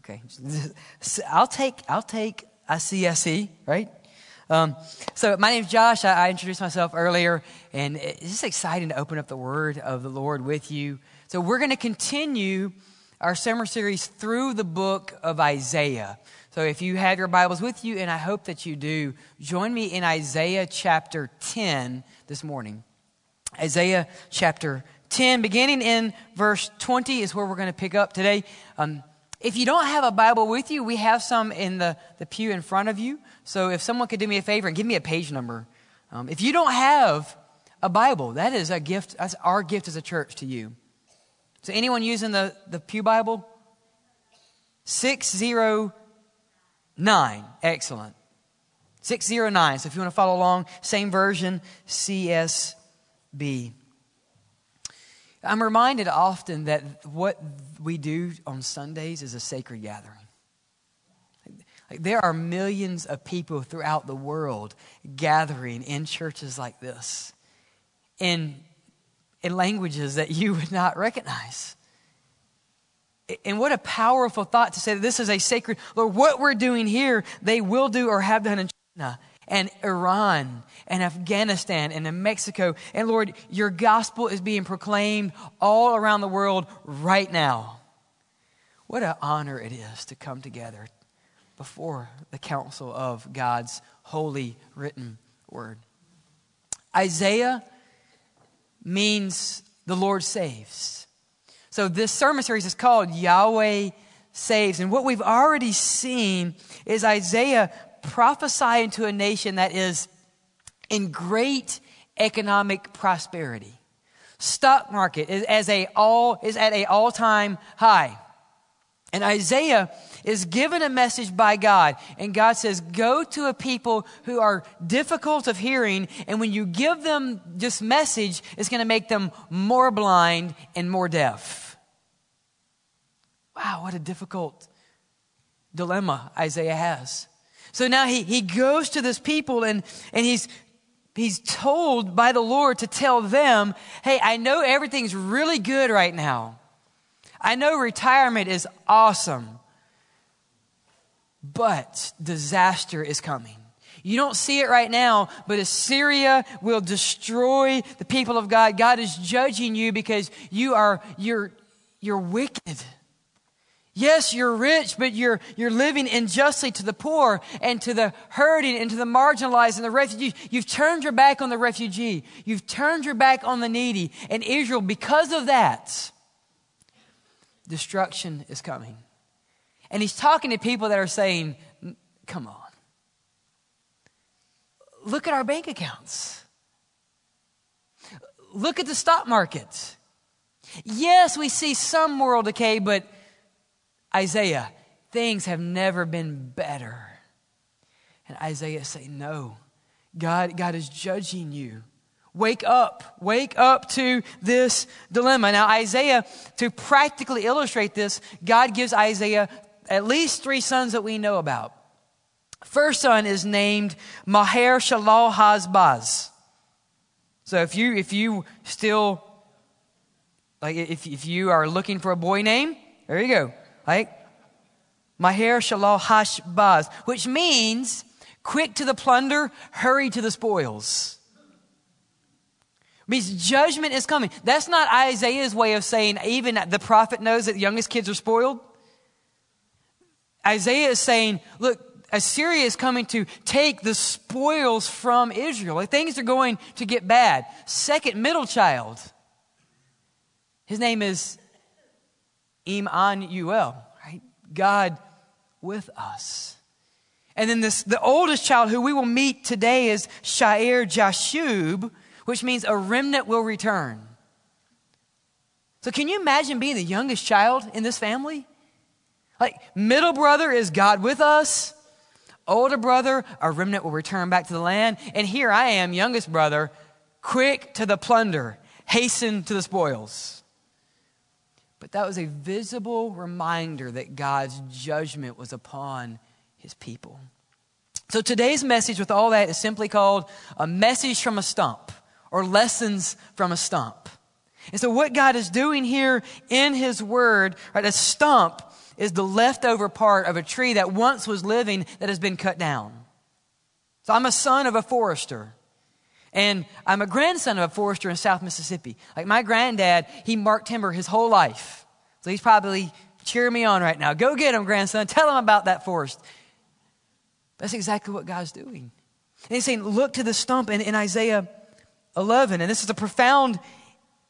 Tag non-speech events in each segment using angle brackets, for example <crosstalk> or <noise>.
Okay. <laughs> I'll take, I'll take ICSE, right? Um, so my name's Josh. I, I, introduced myself earlier, and it's just exciting to open up the Word of the Lord with you. So we're going to continue our summer series through the book of Isaiah. So if you have your Bibles with you, and I hope that you do, join me in Isaiah chapter 10 this morning. Isaiah chapter 10, beginning in verse 20, is where we're going to pick up today. Um, if you don't have a Bible with you, we have some in the, the pew in front of you. So if someone could do me a favor and give me a page number. Um, if you don't have a Bible, that is a gift, that's our gift as a church to you. So anyone using the, the Pew Bible? 609. Excellent. 609. So if you want to follow along, same version, CSB. I'm reminded often that what we do on Sundays is a sacred gathering. Like, there are millions of people throughout the world gathering in churches like this in, in languages that you would not recognize. And what a powerful thought to say that this is a sacred, Lord, what we're doing here, they will do or have done in China and Iran and Afghanistan and in Mexico. And Lord, your gospel is being proclaimed all around the world right now. What an honor it is to come together before the counsel of God's holy written word. Isaiah means the Lord saves. So this sermon series is called Yahweh Saves. And what we've already seen is Isaiah prophesying to a nation that is in great economic prosperity. Stock market is, as a all, is at a all-time high. And Isaiah is given a message by God. And God says, go to a people who are difficult of hearing. And when you give them this message, it's going to make them more blind and more deaf. Wow, what a difficult dilemma Isaiah has. So now he, he goes to this people and, and he's, he's told by the Lord to tell them, hey, I know everything's really good right now. I know retirement is awesome, but disaster is coming. You don't see it right now, but Assyria will destroy the people of God. God is judging you because you are, you're, you're wicked. Yes, you're rich, but you're, you're living unjustly to the poor and to the hurting and to the marginalized and the refugee. You've turned your back on the refugee. You've turned your back on the needy. And Israel, because of that, destruction is coming. And he's talking to people that are saying, come on. Look at our bank accounts. Look at the stock market. Yes, we see some moral decay, but Isaiah, things have never been better. And Isaiah say, No, God, God is judging you. Wake up. Wake up to this dilemma. Now, Isaiah, to practically illustrate this, God gives Isaiah at least three sons that we know about. First son is named Maher Shalal Hashbaz. So if you, if you still, like if, if you are looking for a boy name, there you go. Like, Maher Shalal Hashbaz, which means quick to the plunder, hurry to the spoils. means judgment is coming. That's not Isaiah's way of saying even the prophet knows that the youngest kids are spoiled. Isaiah is saying, look, Assyria is coming to take the spoils from Israel. Like things are going to get bad. Second middle child. His name is Emmanuel, right? God with us. And then this, the oldest child who we will meet today is Shear Jashub, which means a remnant will return. So can you imagine being the youngest child in this family? Like, middle brother is God with us. Older brother, a remnant will return back to the land. And here I am, youngest brother, quick to the plunder, hasten to the spoils. But that was a visible reminder that God's judgment was upon his people. So today's message with all that is simply called a message from a stump or lessons from a stump. And so, what God is doing here in His Word, right, a stump is the leftover part of a tree that once was living that has been cut down. So, I'm a son of a forester. And I'm a grandson of a forester in South Mississippi. Like my granddad, he marked timber his whole life. So he's probably cheering me on right now. Go get him, grandson. Tell him about that forest. That's exactly what God's doing. And he's saying, look to the stump in, in Isaiah 11. And this is a profound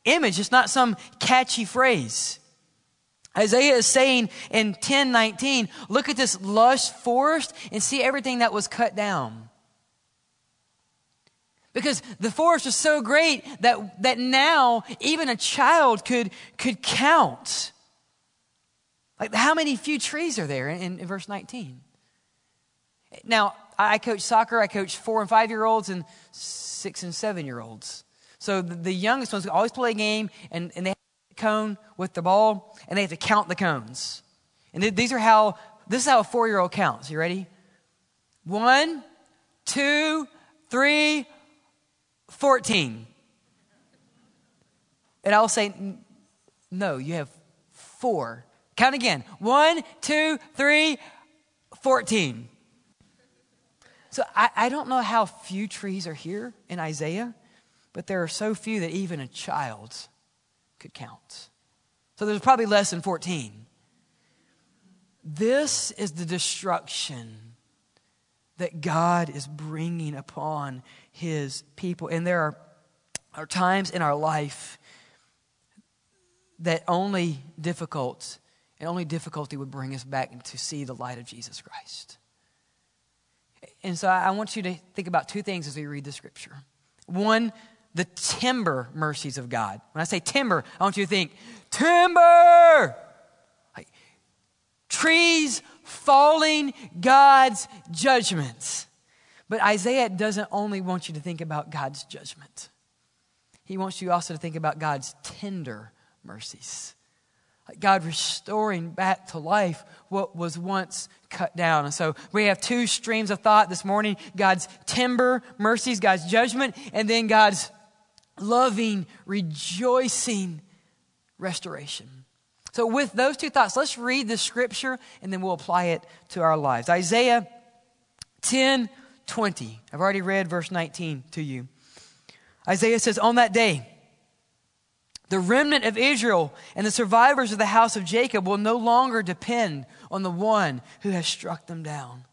image. It's not some catchy phrase. Isaiah is saying in 1019, look at this lush forest and see everything that was cut down. Because the forest was so great that, that now even a child could, could count. Like, how many few trees are there in, in verse 19? Now, I coach soccer, I coach four and five year olds and six and seven year olds. So the, youngest ones always play a game and, and they have a cone with the ball and they have to count the cones. And th- these are how, this is how a four year old counts. You ready? One, two, three, 14. And I'll say, no, you have four. Count again. One, two, three, 14. So I, I don't know how few trees are here in Isaiah, but there are so few that even a child could count. So there's probably less than 14. This is the destruction that God is bringing upon his people. And there are, are times in our life that only difficult and only difficulty would bring us back to see the light of Jesus Christ. And so I want you to think about two things as we read the scripture. One, the timber mercies of God. When I say timber, I want you to think timber! Like, trees falling, God's judgments. But Isaiah doesn't only want you to think about God's judgment, he wants you also to think about God's tender mercies. God restoring back to life what was once cut down. And so we have two streams of thought this morning God's timber mercies, God's judgment, and then God's loving, rejoicing restoration. So, with those two thoughts, let's read the scripture and then we'll apply it to our lives. Isaiah 10 20. I've already read verse 19 to you. Isaiah says, On that day, the remnant of Israel and the survivors of the house of Jacob will no longer depend on the one who has struck them down,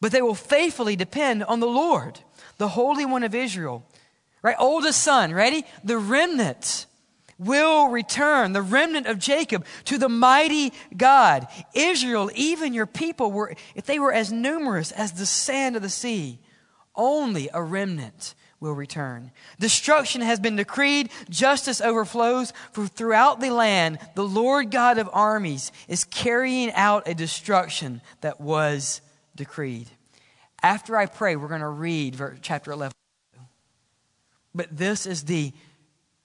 but they will faithfully depend on the Lord, the Holy One of Israel. Right? Oldest son, ready? The remnant will return, the remnant of Jacob, to the mighty God. Israel, even your people, were, if they were as numerous as the sand of the sea, only a remnant will return. Destruction has been decreed, justice overflows, for throughout the land, the Lord God of armies is carrying out a destruction that was decreed. After I pray, we're going to read chapter 11. But this is the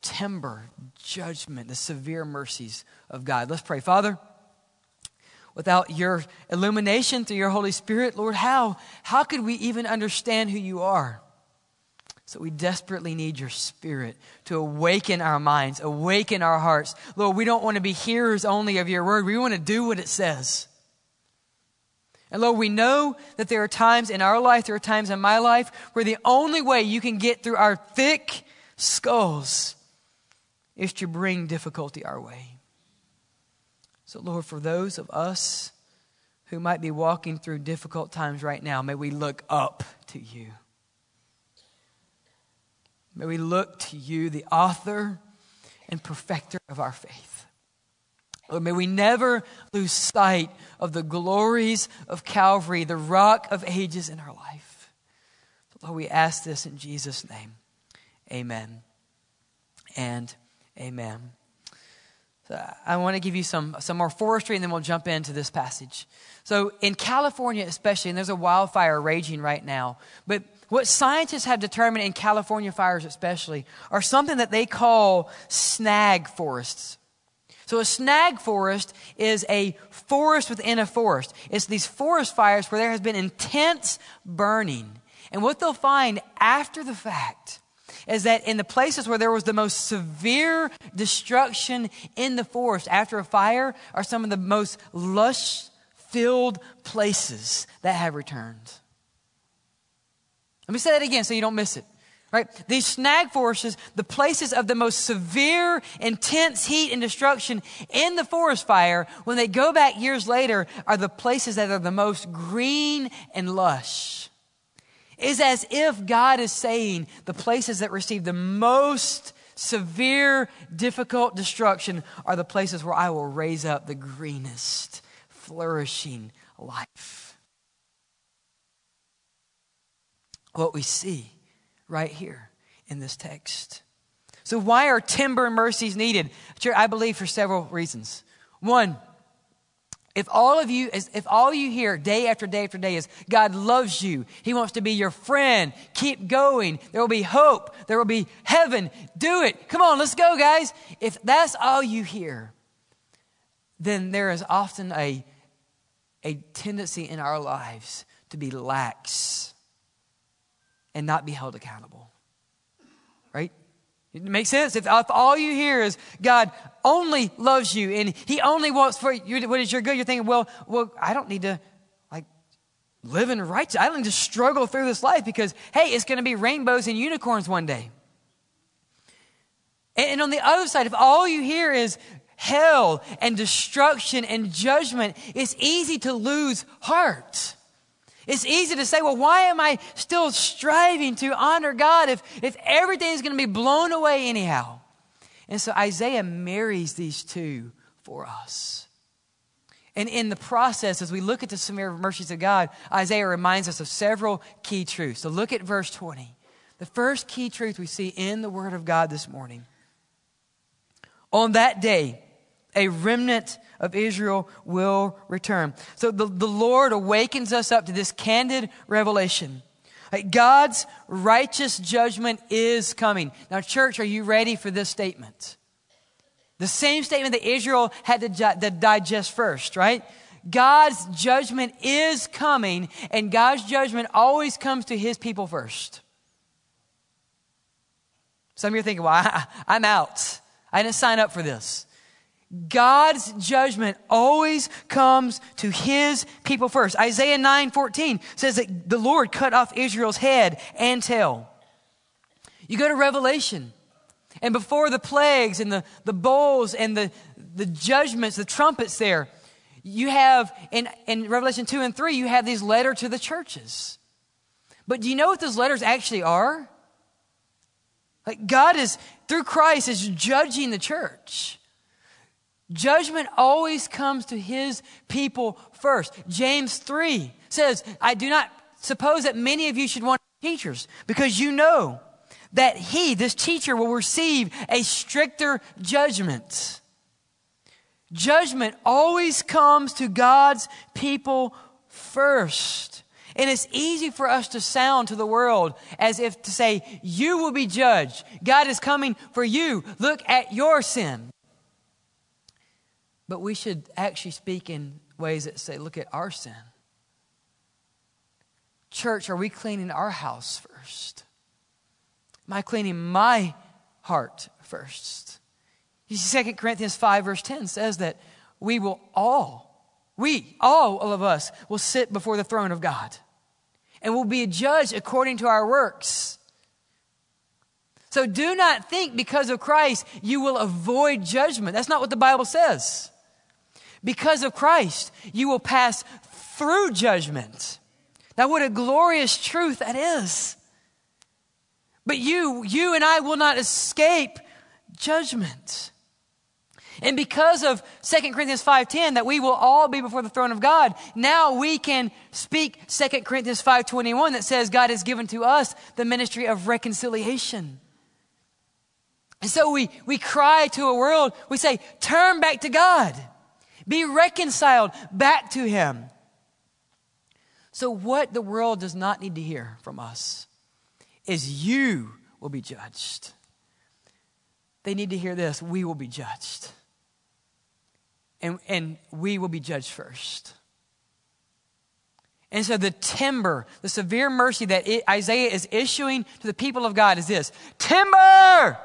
timber, judgment, the severe mercies of God. Let's pray. Father, without your illumination through your Holy Spirit, Lord, how, how could we even understand who you are? So we desperately need your spirit to awaken our minds, awaken our hearts. Lord, we don't want to be hearers only of your word. We want to do what it says. And Lord, we know that there are times in our life, there are times in my life, where the only way you can get through our thick skulls is to bring difficulty our way. So, Lord, for those of us who might be walking through difficult times right now, may we look up to you. May we look to you, the author and perfecter of our faith. Lord, may we never lose sight of the glories of Calvary, the rock of ages in our life. Lord, we ask this in Jesus' name. Amen. And Amen. So I want to give you some, some more forestry and then we'll jump into this passage. So, in California, especially, and there's a wildfire raging right now, but what scientists have determined in California fires, especially, are something that they call snag forests. So, a snag forest is a forest within a forest. It's these forest fires where there has been intense burning. And what they'll find after the fact is that in the places where there was the most severe destruction in the forest after a fire are some of the most lush filled places that have returned. Let me say that again so you don't miss it. Right? These snag forests, the places of the most severe, intense heat and destruction in the forest fire, when they go back years later, are the places that are the most green and lush. It's as if God is saying the places that receive the most severe, difficult destruction are the places where I will raise up the greenest, flourishing life. What we see right here in this text. So, why are timber mercies needed? I believe for several reasons. One, if all of you, if all you hear day after day after day is God loves you, He wants to be your friend, keep going, there will be hope, there will be heaven, do it. Come on, let's go, guys. If that's all you hear, then there is often a, a tendency in our lives to be lax and not be held accountable. It makes sense. If, if, all you hear is God only loves you and He only wants for you what is your good, you're thinking, well, well, I don't need to like live in righteous. I don't need to struggle through this life because hey, it's going to be rainbows and unicorns one day. And, and on the other side, if all you hear is hell and destruction and judgment, it's easy to lose heart. It's easy to say, well, why am I still striving to honor God if, if everything is going to be blown away anyhow? And so Isaiah marries these two for us. And in the process, as we look at the severe mercies of God, Isaiah reminds us of several key truths. So look at verse 20. The first key truth we see in the Word of God this morning. On that day, a remnant of Israel will return. So the, the Lord awakens us up to this candid revelation. God's righteous judgment is coming. Now, church, are you ready for this statement? The same statement that Israel had to, to digest first, right? God's judgment is coming, and God's judgment always comes to his people first. Some of you are thinking, well, I, I'm out. I didn't sign up for this. God's judgment always comes to his people first. Isaiah 9 14 says that the Lord cut off Israel's head and tail. You go to Revelation, and before the plagues and the, the bowls and the, the judgments, the trumpets there, you have in, in Revelation 2 and 3, you have these letters to the churches. But do you know what those letters actually are? Like God is, through Christ, is judging the church. Judgment always comes to his people first. James 3 says, I do not suppose that many of you should want teachers because you know that he, this teacher, will receive a stricter judgment. Judgment always comes to God's people first. And it's easy for us to sound to the world as if to say, You will be judged. God is coming for you. Look at your sin. But we should actually speak in ways that say, look at our sin. Church, are we cleaning our house first? Am I cleaning my heart first? You see, 2 Corinthians 5, verse 10 says that we will all, we, all of us, will sit before the throne of God and will be judged according to our works. So do not think because of Christ you will avoid judgment. That's not what the Bible says. Because of Christ, you will pass through judgment. Now, what a glorious truth that is. But you, you and I will not escape judgment. And because of 2 Corinthians 5:10 that we will all be before the throne of God, now we can speak 2 Corinthians 5:21 that says God has given to us the ministry of reconciliation. And so we, we cry to a world, we say, turn back to God. Be reconciled back to Him. So, what the world does not need to hear from us is you will be judged. They need to hear this we will be judged. And, and we will be judged first. And so the timber, the severe mercy that Isaiah is issuing to the people of God is this timber!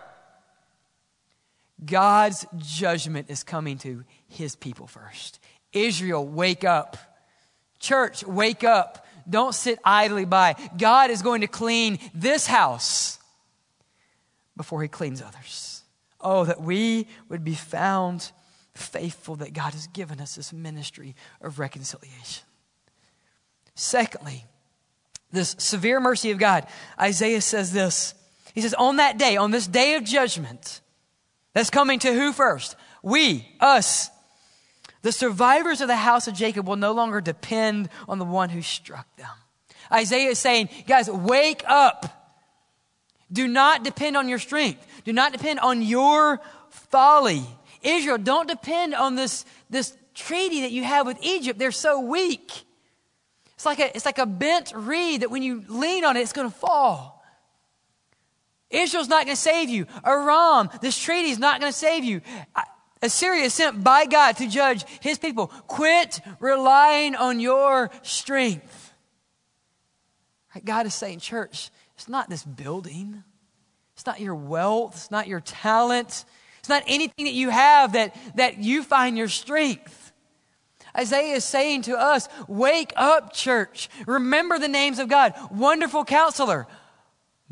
God's judgment is coming to his people first. Israel, wake up. Church, wake up. Don't sit idly by. God is going to clean this house before he cleans others. Oh, that we would be found faithful that God has given us this ministry of reconciliation. Secondly, this severe mercy of God, Isaiah says this. He says, On that day, on this day of judgment, that's coming to who first? We, us. The survivors of the house of Jacob will no longer depend on the one who struck them. Isaiah is saying, guys, wake up. Do not depend on your strength. Do not depend on your folly. Israel, don't depend on this, this treaty that you have with Egypt. They're so weak. It's like a, it's like a bent reed that when you lean on it, it's going to fall. Israel's not going to save you. Aram, this treaty is not going to save you. Assyria sent by God to judge his people. Quit relying on your strength. God is saying, church, it's not this building. It's not your wealth. It's not your talent. It's not anything that you have that, that you find your strength. Isaiah is saying to us, wake up, church. Remember the names of God. Wonderful counselor,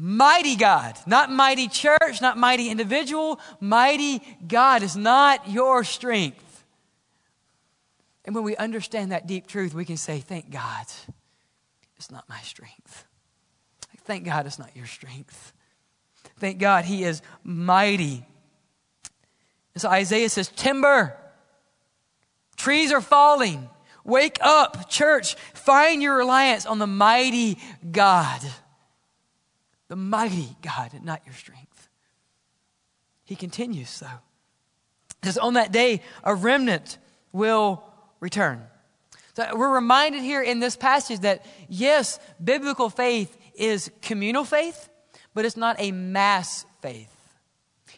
mighty God, not mighty church, not mighty individual. Mighty God is not your strength. And when we understand that deep truth, we can say, thank God, it's not my strength. Thank God it's not your strength. Thank God he is mighty. And so Isaiah says, Timber, trees are falling. Wake up, church. Find your reliance on the mighty God. The mighty God, and not your strength. He continues, though. Says, On that day, a remnant will return. So we're reminded here in this passage that, yes, biblical faith is communal faith, but it's not a mass faith.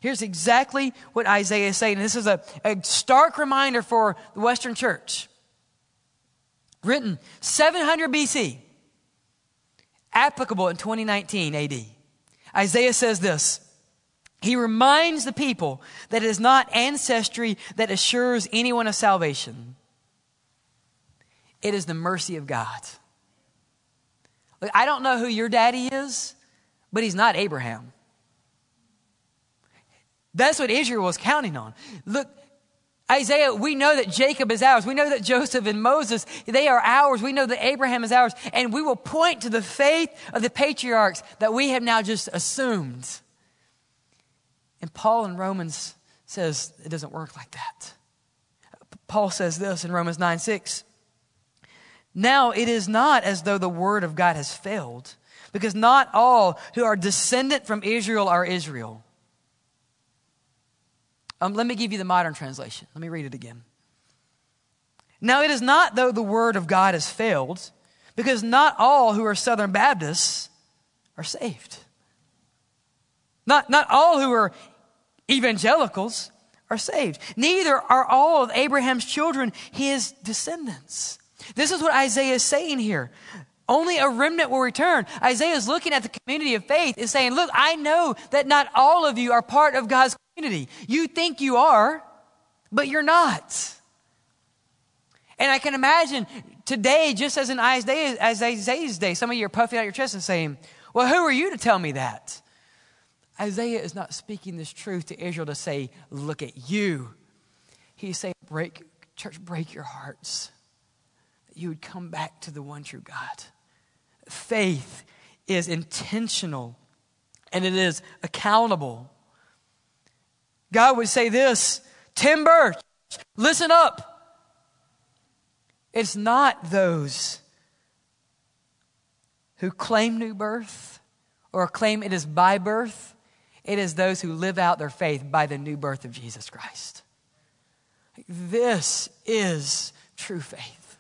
Here's exactly what Isaiah is saying. This is a, a stark reminder for the Western church. Written 700 BC, applicable in 2019 AD. Isaiah says this. He reminds the people that it is not ancestry that assures anyone of salvation. It is the mercy of God. Look, I don't know who your daddy is, but he's not Abraham. That's what Israel was counting on. Look, Isaiah, we know that Jacob is ours. We know that Joseph and Moses, they are ours. We know that Abraham is ours. And we will point to the faith of the patriarchs that we have now just assumed. And Paul in Romans says it doesn't work like that. Paul says this in Romans 9 6. Now it is not as though the word of God has failed, because not all who are descendant from Israel are Israel. Um, let me give you the modern translation. Let me read it again. Now it is not though the word of God has failed, because not all who are Southern Baptists are saved. Not, not all who are evangelicals are saved. Neither are all of Abraham's children his descendants. This is what Isaiah is saying here. Only a remnant will return. Isaiah is looking at the community of faith and saying, Look, I know that not all of you are part of God's community. You think you are, but you're not. And I can imagine today, just as in Isaiah's, day, some of you are puffing out your chest and saying, Well, who are you to tell me that? Isaiah is not speaking this truth to Israel to say, Look at you. He's saying, Break, church, break your hearts That you would come back to the one true God. Faith is intentional and it is accountable. God would say this Timber, listen up. It's not those who claim new birth or claim it is by birth, it is those who live out their faith by the new birth of Jesus Christ. This is true faith.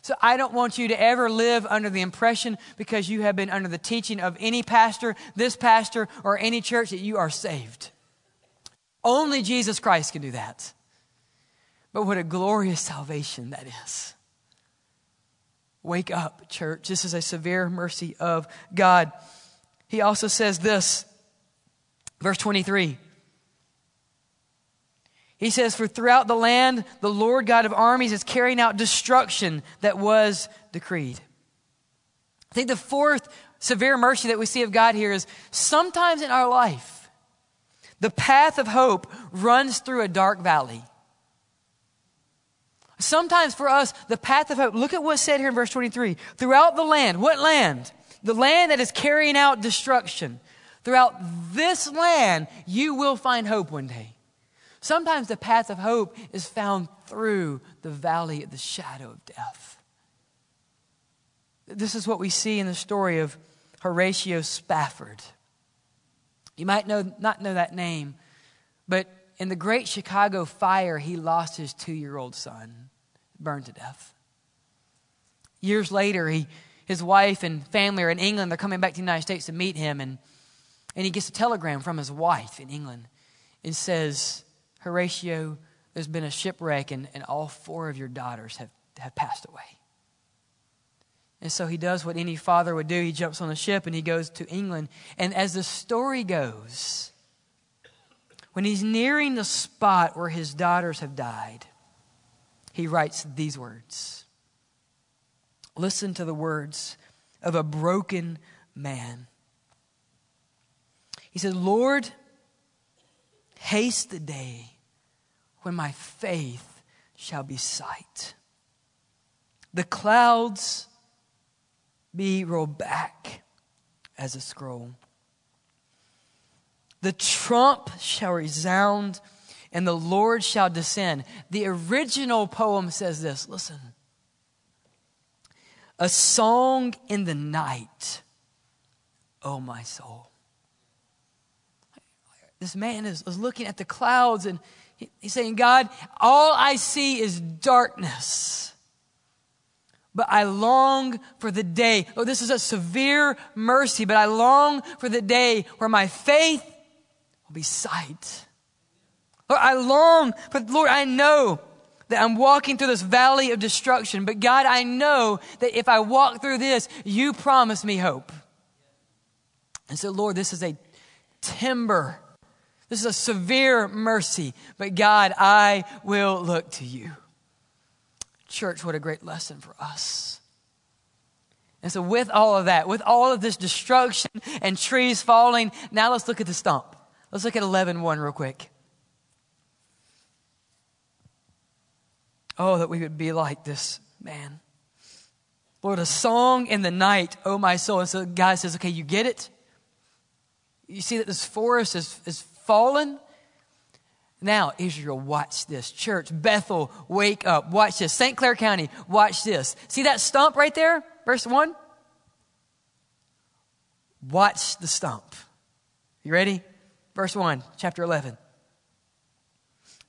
So I don't want you to ever live under the impression because you have been under the teaching of any pastor, this pastor, or any church that you are saved. Only Jesus Christ can do that. But what a glorious salvation that is. Wake up, church. This is a severe mercy of God. He also says this, verse 23. He says, For throughout the land, the Lord God of armies is carrying out destruction that was decreed. I think the fourth severe mercy that we see of God here is sometimes in our life, the path of hope runs through a dark valley. Sometimes for us, the path of hope, look at what's said here in verse 23. Throughout the land, what land? The land that is carrying out destruction. Throughout this land, you will find hope one day. Sometimes the path of hope is found through the valley of the shadow of death. This is what we see in the story of Horatio Spafford. You might know, not know that name, but in the Great Chicago Fire, he lost his two year old son, burned to death. Years later, he, his wife and family are in England. They're coming back to the United States to meet him, and, and he gets a telegram from his wife in England. It says, Horatio, there's been a shipwreck, and, and all four of your daughters have, have passed away. And so he does what any father would do. He jumps on a ship and he goes to England. And as the story goes, when he's nearing the spot where his daughters have died, he writes these words Listen to the words of a broken man. He said, Lord, haste the day when my faith shall be sight. The clouds be rolled back as a scroll. The trump shall resound and the Lord shall descend. The original poem says this listen. A song in the night, oh my soul. This man is, is looking at the clouds and he, he's saying, God, all I see is darkness but I long for the day. Oh, this is a severe mercy, but I long for the day where my faith will be sight. Lord, I long for, Lord, I know that I'm walking through this valley of destruction, but God, I know that if I walk through this, you promise me hope. And so, Lord, this is a timber. This is a severe mercy, but God, I will look to you. Church, what a great lesson for us. And so, with all of that, with all of this destruction and trees falling, now let's look at the stump. Let's look at 11 1 real quick. Oh, that we would be like this man. Lord, a song in the night, oh my soul. And so God says, okay, you get it? You see that this forest is, is fallen? Now, Israel, watch this. Church, Bethel, wake up. Watch this. St. Clair County, watch this. See that stump right there? Verse 1? Watch the stump. You ready? Verse 1, chapter 11.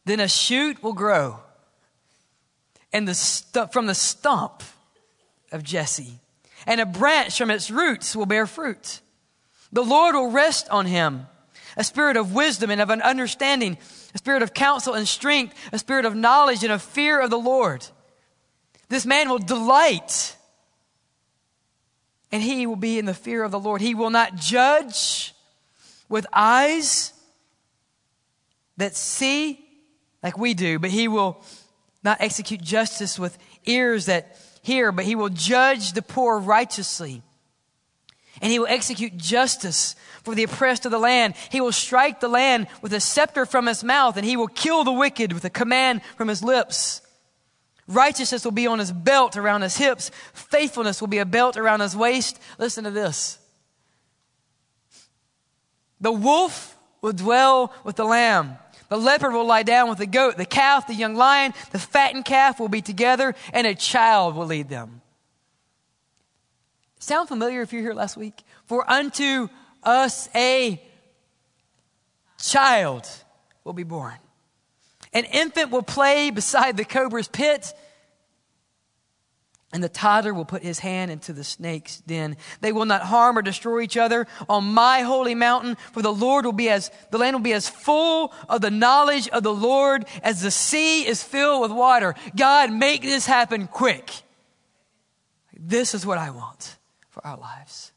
Then a shoot will grow and the stu- from the stump of Jesse, and a branch from its roots will bear fruit. The Lord will rest on him a spirit of wisdom and of an understanding, a spirit of counsel and strength, a spirit of knowledge and of fear of the Lord. This man will delight and he will be in the fear of the Lord. He will not judge with eyes that see like we do, but he will not execute justice with ears that hear, but he will judge the poor righteously. And he will execute justice for the oppressed of the land. He will strike the land with a scepter from his mouth, and he will kill the wicked with a command from his lips. Righteousness will be on his belt around his hips. Faithfulness will be a belt around his waist. Listen to this. The wolf will dwell with the lamb. The leopard will lie down with the goat. The calf, the young lion, the fattened calf will be together, and a child will lead them. Sound familiar if you're here last week? For unto us a child will be born. An infant will play beside the cobra's pit, and the toddler will put his hand into the snake's den. They will not harm or destroy each other on my holy mountain, for the Lord will be as, the land will be as full of the knowledge of the Lord as the sea is filled with water. God, make this happen quick. This is what I want our lives.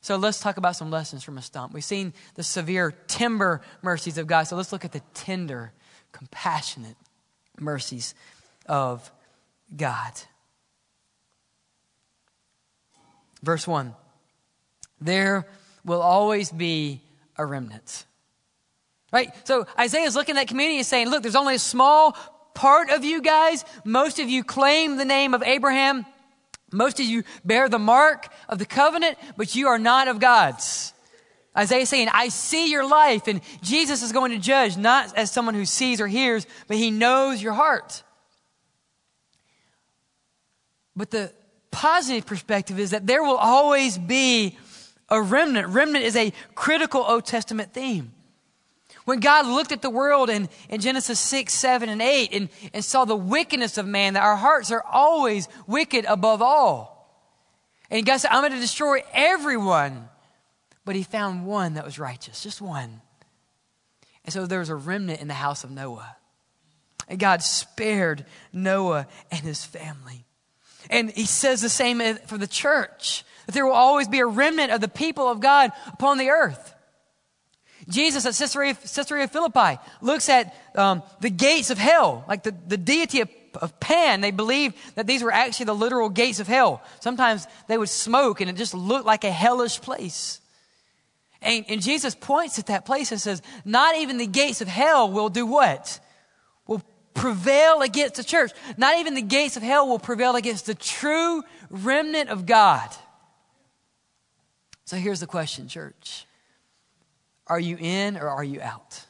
So let's talk about some lessons from a stump. We've seen the severe timber mercies of God. So let's look at the tender, compassionate mercies of God. Verse 1 There will always be a remnant. Right? So Isaiah is looking at that community and saying, look, there's only a small part of you guys. Most of you claim the name of Abraham. Most of you bear the mark of the covenant, but you are not of God's. Isaiah is saying, I see your life, and Jesus is going to judge not as someone who sees or hears, but he knows your heart. But the positive perspective is that there will always be a remnant. Remnant is a critical Old Testament theme. When God looked at the world in, in Genesis 6, 7, and 8 and, and saw the wickedness of man, that our hearts are always wicked above all. And God said, I'm going to destroy everyone. But he found one that was righteous, just one. And so there was a remnant in the house of Noah. And God spared Noah and his family. And he says the same for the church that there will always be a remnant of the people of God upon the earth. Jesus at Caesarea, Caesarea Philippi looks at um, the gates of hell, like the, the deity of, of Pan. They believed that these were actually the literal gates of hell. Sometimes they would smoke and it just looked like a hellish place. And, and Jesus points at that place and says, Not even the gates of hell will do what? Will prevail against the church. Not even the gates of hell will prevail against the true remnant of God. So here's the question, church are you in or are you out?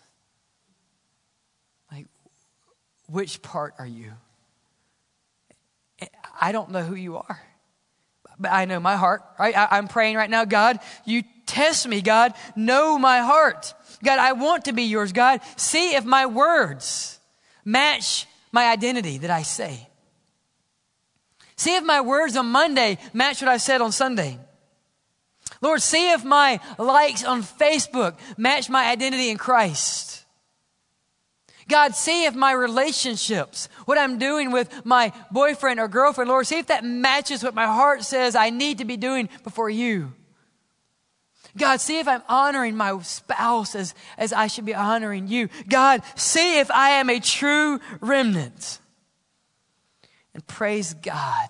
Like, which part are you? I don't know who you are, but I know my heart, right? I, am praying right now, God, you test me, God. Know my heart. God, I want to be yours. God, see if my words match my identity that I say. See if my words on Monday match what I said on Sunday. Lord, see if my likes on Facebook match my identity in Christ. God, see if my relationships, what I'm doing with my boyfriend or girlfriend, Lord, see if that matches what my heart says I need to be doing before you. God, see if I'm honoring my spouse as, as I should be honoring you. God, see if I am a true remnant. And praise God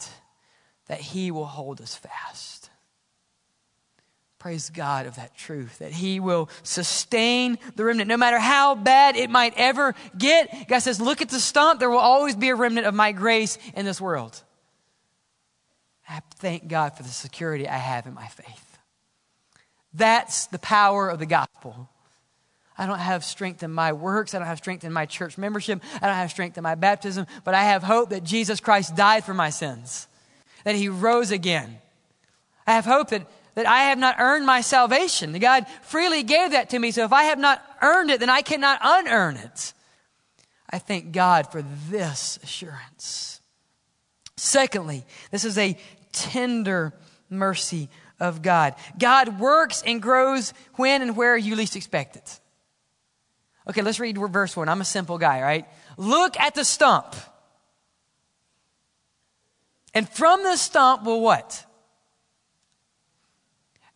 that He will hold us fast. Praise God of that truth, that He will sustain the remnant. No matter how bad it might ever get, God says, look at the stump, there will always be a remnant of my grace in this world. I thank God for the security I have in my faith. That's the power of the gospel. I don't have strength in my works. I don't have strength in my church membership. I don't have strength in my baptism, but I have hope that Jesus Christ died for my sins, that He rose again. I have hope that that I have not earned my salvation. God freely gave that to me. So if I have not earned it, then I cannot unearn it. I thank God for this assurance. Secondly, this is a tender mercy of God. God works and grows when and where you least expect it. Okay, let's read verse 1. I'm a simple guy, right? Look at the stump. And from the stump will what?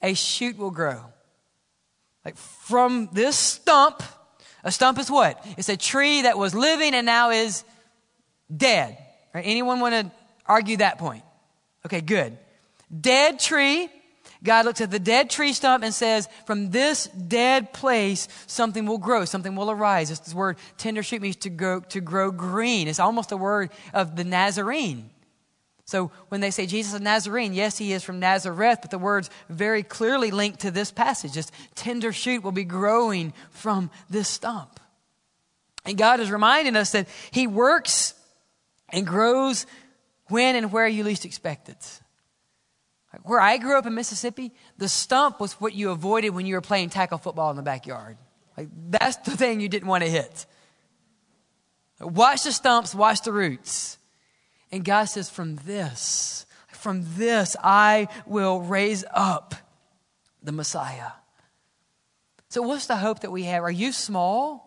A shoot will grow. Like from this stump, a stump is what? It's a tree that was living and now is dead. Right? Anyone want to argue that point? Okay, good. Dead tree. God looks at the dead tree stump and says, from this dead place, something will grow, something will arise. This word tender shoot means to grow, to grow green. It's almost a word of the Nazarene. So when they say Jesus of Nazarene, yes, he is from Nazareth, but the words very clearly linked to this passage. This tender shoot will be growing from this stump. And God is reminding us that he works and grows when and where you least expect it. where I grew up in Mississippi, the stump was what you avoided when you were playing tackle football in the backyard. Like that's the thing you didn't want to hit. Watch the stumps, watch the roots. And God says, from this, from this, I will raise up the Messiah. So, what's the hope that we have? Are you small?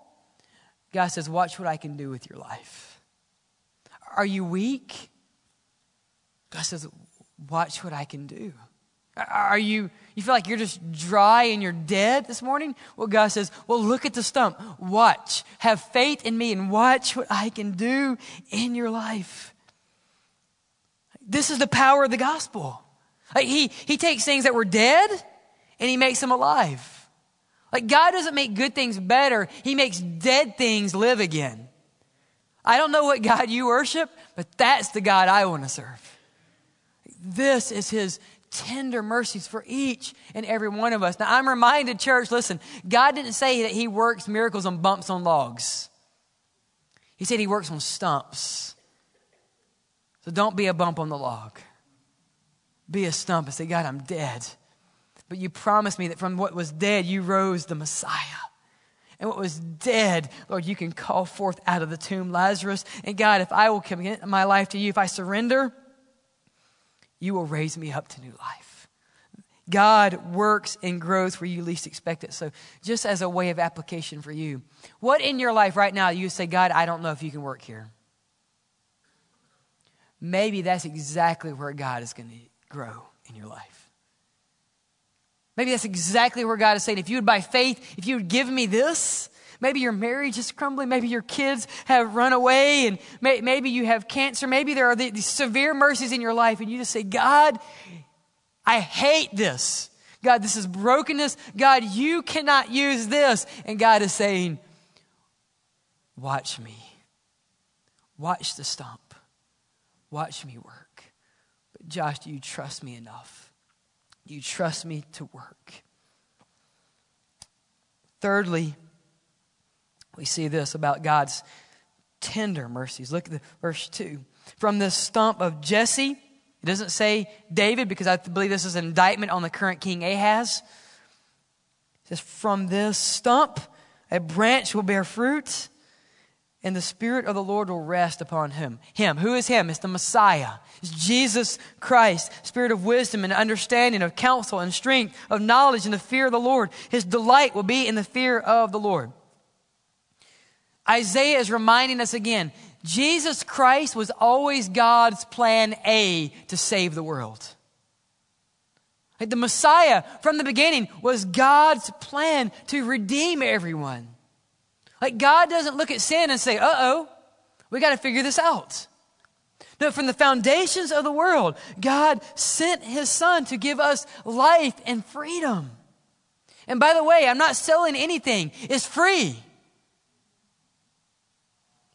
God says, Watch what I can do with your life. Are you weak? God says, watch what I can do. Are you, you feel like you're just dry and you're dead this morning? Well, God says, well, look at the stump. Watch. Have faith in me and watch what I can do in your life. This is the power of the gospel. Like he, he takes things that were dead and he makes them alive. Like God doesn't make good things better. He makes dead things live again. I don't know what God you worship, but that's the God I want to serve. This is his tender mercies for each and every one of us. Now, I'm reminded, church, listen, God didn't say that He works miracles on bumps on logs, He said He works on stumps. So don't be a bump on the log. Be a stump and say, God, I'm dead. But you promised me that from what was dead, you rose the Messiah. And what was dead, Lord, you can call forth out of the tomb Lazarus. And God, if I will commit my life to you, if I surrender, you will raise me up to new life. God works in growth where you least expect it. So, just as a way of application for you, what in your life right now you say, God, I don't know if you can work here? Maybe that's exactly where God is going to grow in your life. Maybe that's exactly where God is saying, if you would, by faith, if you would give me this, Maybe your marriage is crumbling. Maybe your kids have run away and may, maybe you have cancer. Maybe there are these severe mercies in your life and you just say, God, I hate this. God, this is brokenness. God, you cannot use this. And God is saying, watch me. Watch the stump. Watch me work. But Josh, do you trust me enough? Do you trust me to work? Thirdly, we see this about God's tender mercies. Look at the verse 2. From the stump of Jesse, it doesn't say David because I believe this is an indictment on the current king Ahaz. It says, From this stump, a branch will bear fruit, and the Spirit of the Lord will rest upon him. Him. Who is him? It's the Messiah. It's Jesus Christ. Spirit of wisdom and understanding, of counsel and strength, of knowledge and the fear of the Lord. His delight will be in the fear of the Lord. Isaiah is reminding us again Jesus Christ was always God's plan A to save the world. The Messiah from the beginning was God's plan to redeem everyone. Like God doesn't look at sin and say, uh oh, we got to figure this out. No, from the foundations of the world, God sent his son to give us life and freedom. And by the way, I'm not selling anything, it's free.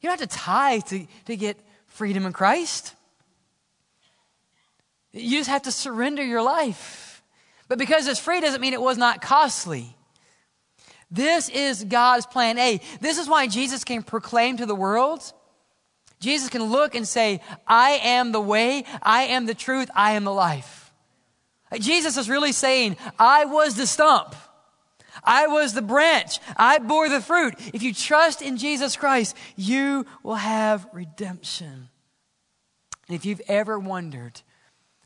You don't have to tie to, to get freedom in Christ. You just have to surrender your life. But because it's free doesn't mean it was not costly. This is God's plan A. This is why Jesus can proclaim to the world. Jesus can look and say, I am the way, I am the truth, I am the life. Jesus is really saying, I was the stump. I was the branch. I bore the fruit. If you trust in Jesus Christ, you will have redemption. And if you've ever wondered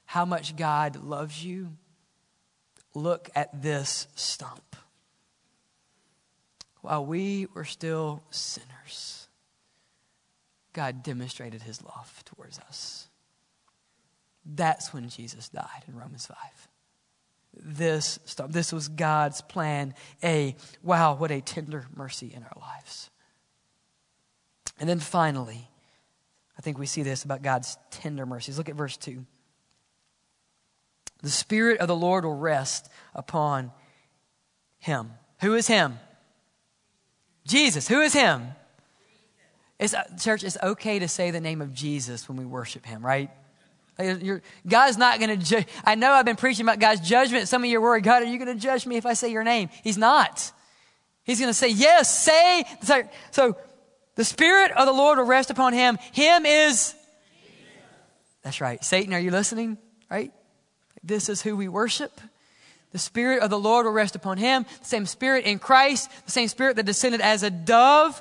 how much God loves you, look at this stump. While we were still sinners, God demonstrated his love towards us. That's when Jesus died in Romans 5 this. This was God's plan A. Wow, what a tender mercy in our lives. And then finally, I think we see this about God's tender mercies. Look at verse 2. The Spirit of the Lord will rest upon him. Who is him? Jesus. Who is him? It's, uh, church, it's okay to say the name of Jesus when we worship him, right? God's not going to judge. I know I've been preaching about God's judgment. Some of you are worried, God, are you going to judge me if I say your name? He's not. He's going to say, yes, say. So the Spirit of the Lord will rest upon him. Him is. That's right. Satan, are you listening? Right? This is who we worship. The Spirit of the Lord will rest upon him. The same Spirit in Christ, the same Spirit that descended as a dove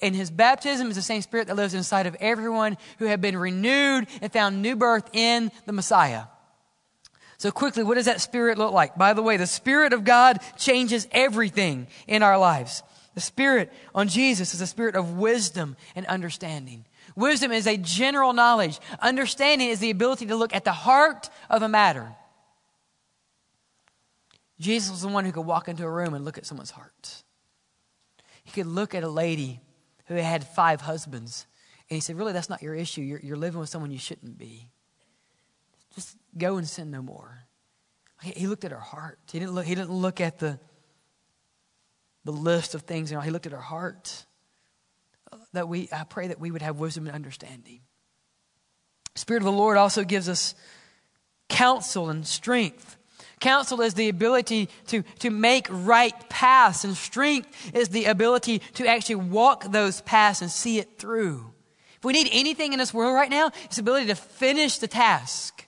in his baptism is the same spirit that lives inside of everyone who have been renewed and found new birth in the Messiah. So quickly, what does that spirit look like? By the way, the spirit of God changes everything in our lives. The Spirit on Jesus is a spirit of wisdom and understanding. Wisdom is a general knowledge. Understanding is the ability to look at the heart of a matter. Jesus was the one who could walk into a room and look at someone's heart. He could look at a lady who had five husbands, and he said, Really, that's not your issue. You're, you're living with someone you shouldn't be. Just go and sin no more. He looked at her heart. He didn't look, he didn't look at the, the list of things. You know, he looked at her heart. Uh, that we, I pray that we would have wisdom and understanding. Spirit of the Lord also gives us counsel and strength. Counsel is the ability to, to make right paths, and strength is the ability to actually walk those paths and see it through. If we need anything in this world right now, it's the ability to finish the task.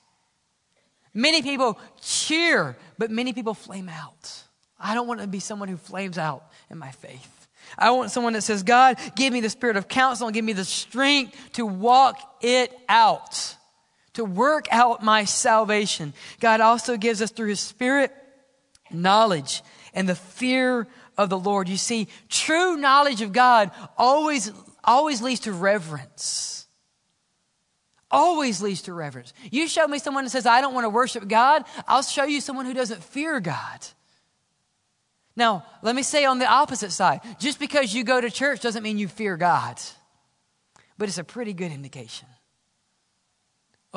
Many people cheer, but many people flame out. I don't want to be someone who flames out in my faith. I want someone that says, God, give me the spirit of counsel and give me the strength to walk it out to work out my salvation. God also gives us through His Spirit knowledge and the fear of the Lord. You see, true knowledge of God always, always leads to reverence. Always leads to reverence. You show me someone that says, I don't want to worship God, I'll show you someone who doesn't fear God. Now, let me say on the opposite side just because you go to church doesn't mean you fear God, but it's a pretty good indication.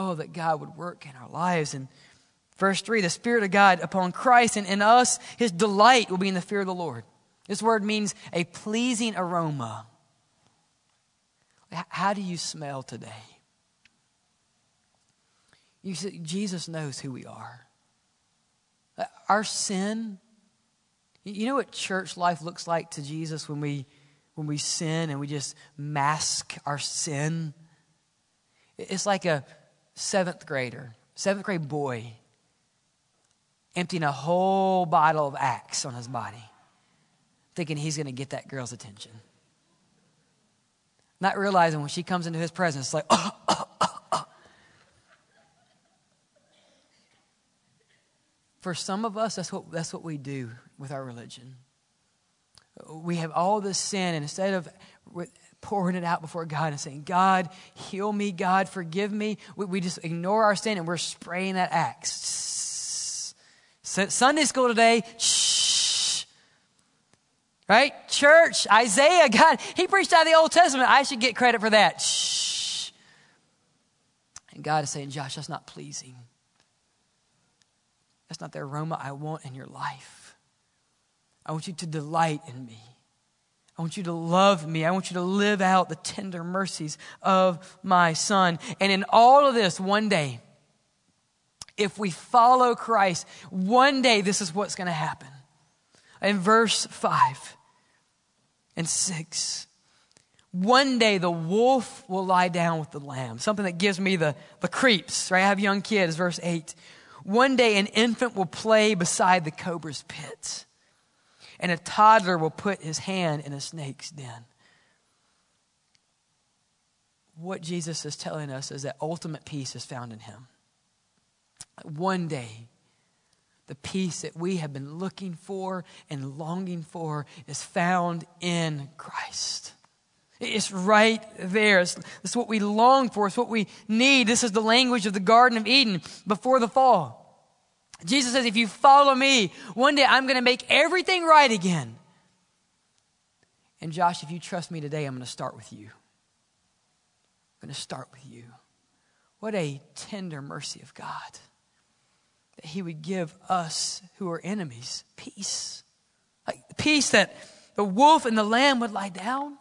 Oh, that God would work in our lives. And verse 3 the Spirit of God upon Christ, and in us, his delight will be in the fear of the Lord. This word means a pleasing aroma. How do you smell today? You see, Jesus knows who we are. Uh, our sin, you know what church life looks like to Jesus when we when we sin and we just mask our sin? It's like a seventh grader, seventh grade boy, emptying a whole bottle of Axe on his body, thinking he's going to get that girl's attention. Not realizing when she comes into his presence, it's like, oh, oh, oh. For some of us, that's what, that's what we do with our religion. We have all this sin, and instead of pouring it out before God and saying, God, heal me, God, forgive me. We, we just ignore our sin and we're spraying that axe. Sunday school today, shh. Right? Church, Isaiah, God, he preached out of the Old Testament. I should get credit for that. Shh. And God is saying, Josh, that's not pleasing. That's not the aroma I want in your life. I want you to delight in me. I want you to love me. I want you to live out the tender mercies of my son. And in all of this, one day, if we follow Christ, one day this is what's going to happen. In verse 5 and 6, one day the wolf will lie down with the lamb. Something that gives me the, the creeps, right? I have young kids, verse 8. One day an infant will play beside the cobra's pit and a toddler will put his hand in a snake's den. What Jesus is telling us is that ultimate peace is found in him. One day, the peace that we have been looking for and longing for is found in Christ. It's right there. It's, it's what we long for. It's what we need. This is the language of the Garden of Eden before the fall. Jesus says, if you follow me, one day I'm going to make everything right again. And Josh, if you trust me today, I'm going to start with you. I'm going to start with you. What a tender mercy of God that He would give us who are enemies peace. Like peace that the wolf and the lamb would lie down.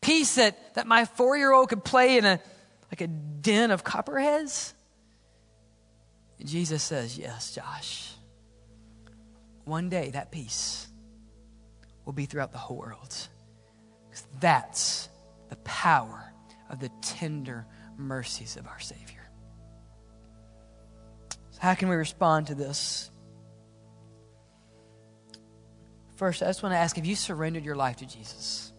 Peace that, that my four year old could play in a like a den of copperheads. Jesus says, Yes, Josh. One day that peace will be throughout the whole world. Because that's the power of the tender mercies of our Savior. So, how can we respond to this? First, I just want to ask have you surrendered your life to Jesus?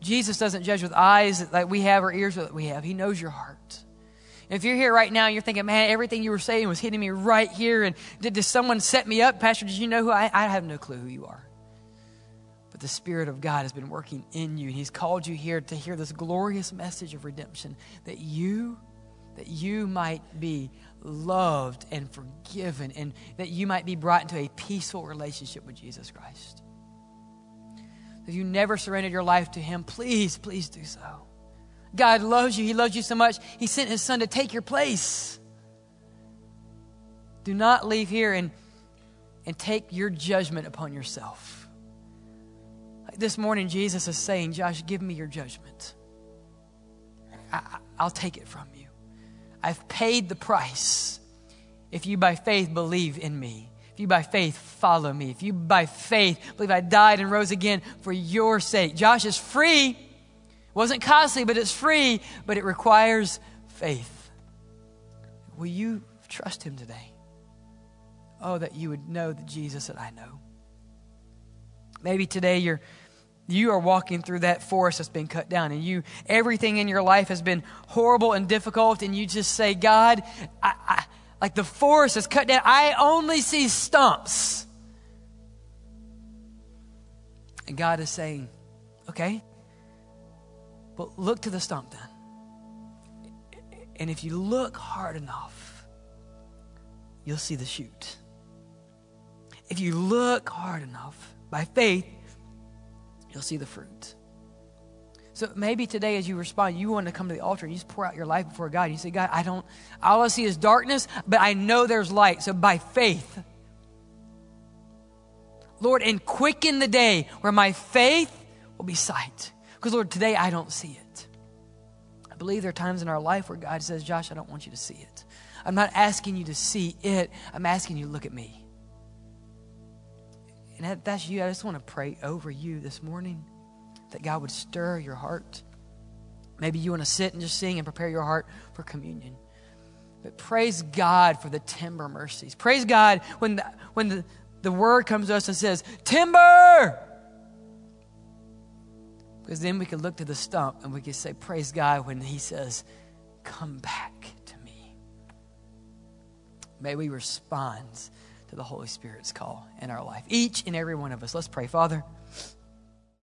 Jesus doesn't judge with eyes like we have or ears that we have, He knows your heart. If you're here right now, you're thinking, man, everything you were saying was hitting me right here. And did, did someone set me up? Pastor, did you know who I I have no clue who you are. But the Spirit of God has been working in you. And He's called you here to hear this glorious message of redemption that you, that you might be loved and forgiven and that you might be brought into a peaceful relationship with Jesus Christ. If you never surrendered your life to Him, please, please do so. God loves you. He loves you so much, He sent His Son to take your place. Do not leave here and, and take your judgment upon yourself. Like This morning, Jesus is saying, Josh, give me your judgment. I, I'll take it from you. I've paid the price. If you by faith believe in me, if you by faith follow me, if you by faith believe I died and rose again for your sake. Josh is free. Wasn't costly, but it's free, but it requires faith. Will you trust him today? Oh, that you would know the Jesus that I know. Maybe today you're you are walking through that forest that's been cut down and you everything in your life has been horrible and difficult and you just say god I, I, like the forest is cut down i only see stumps and god is saying okay but look to the stump then and if you look hard enough you'll see the shoot if you look hard enough by faith you'll see the fruit. So maybe today, as you respond, you want to come to the altar and you just pour out your life before God. You say, God, I don't, all I see is darkness, but I know there's light. So by faith, Lord, and quicken the day where my faith will be sight. Because, Lord, today I don't see it. I believe there are times in our life where God says, Josh, I don't want you to see it. I'm not asking you to see it, I'm asking you to look at me. And if that's you, I just want to pray over you this morning that God would stir your heart. Maybe you want to sit and just sing and prepare your heart for communion. But praise God for the timber mercies. Praise God when the, when the, the word comes to us and says, Timber! Because then we can look to the stump and we can say, Praise God when He says, Come back to me. May we respond to the Holy Spirit's call in our life. Each and every one of us. Let's pray. Father,